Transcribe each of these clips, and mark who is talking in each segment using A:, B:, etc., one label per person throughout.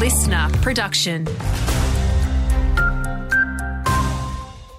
A: listener production.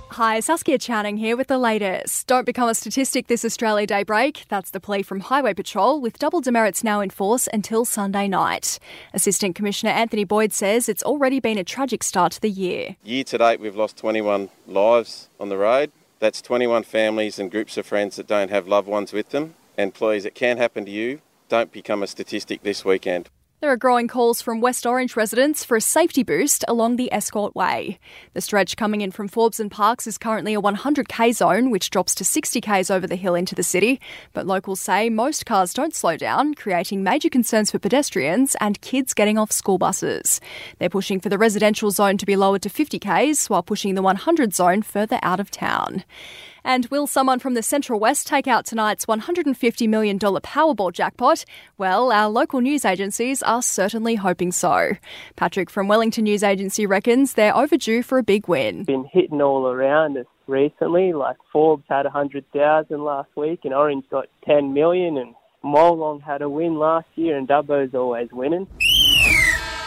B: Hi, Saskia Channing here with the latest. Don't become a statistic this Australia Day break. That's the plea from Highway Patrol, with double demerits now in force until Sunday night. Assistant Commissioner Anthony Boyd says it's already been a tragic start to the year.
C: Year to date, we've lost 21 lives on the road. That's 21 families and groups of friends that don't have loved ones with them. And please, it can happen to you. Don't become a statistic this weekend.
B: There are growing calls from West Orange residents for a safety boost along the Escort Way. The stretch coming in from Forbes and Parkes is currently a 100k zone, which drops to 60k's over the hill into the city. But locals say most cars don't slow down, creating major concerns for pedestrians and kids getting off school buses. They're pushing for the residential zone to be lowered to 50k's while pushing the 100 zone further out of town. And will someone from the Central West take out tonight's $150 million Powerball jackpot? Well, our local news agencies are certainly hoping so. Patrick from Wellington News Agency reckons they're overdue for a big win.
D: Been hitting all around us recently, like Forbes had 100,000 last week and Orange got 10 million and Molong had a win last year and Dubbo's always winning.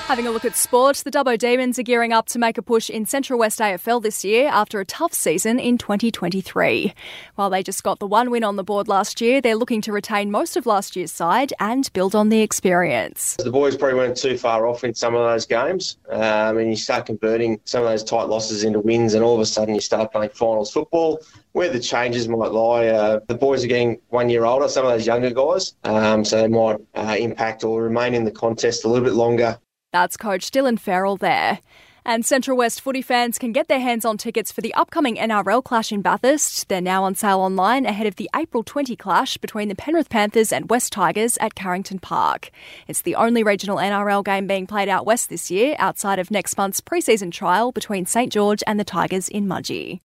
B: Having a look at sport, the Dubbo Demons are gearing up to make a push in Central West AFL this year after a tough season in 2023. While they just got the one win on the board last year, they're looking to retain most of last year's side and build on the experience.
E: The boys probably weren't too far off in some of those games, um, and you start converting some of those tight losses into wins, and all of a sudden you start playing finals football. Where the changes might lie, uh, the boys are getting one year older, some of those younger guys, um, so they might uh, impact or remain in the contest a little bit longer
B: that's coach Dylan Farrell there. And Central West footy fans can get their hands on tickets for the upcoming NRL clash in Bathurst. They're now on sale online ahead of the April 20 clash between the Penrith Panthers and West Tigers at Carrington Park. It's the only regional NRL game being played out west this year, outside of next month's preseason trial between St George and the Tigers in Mudgee.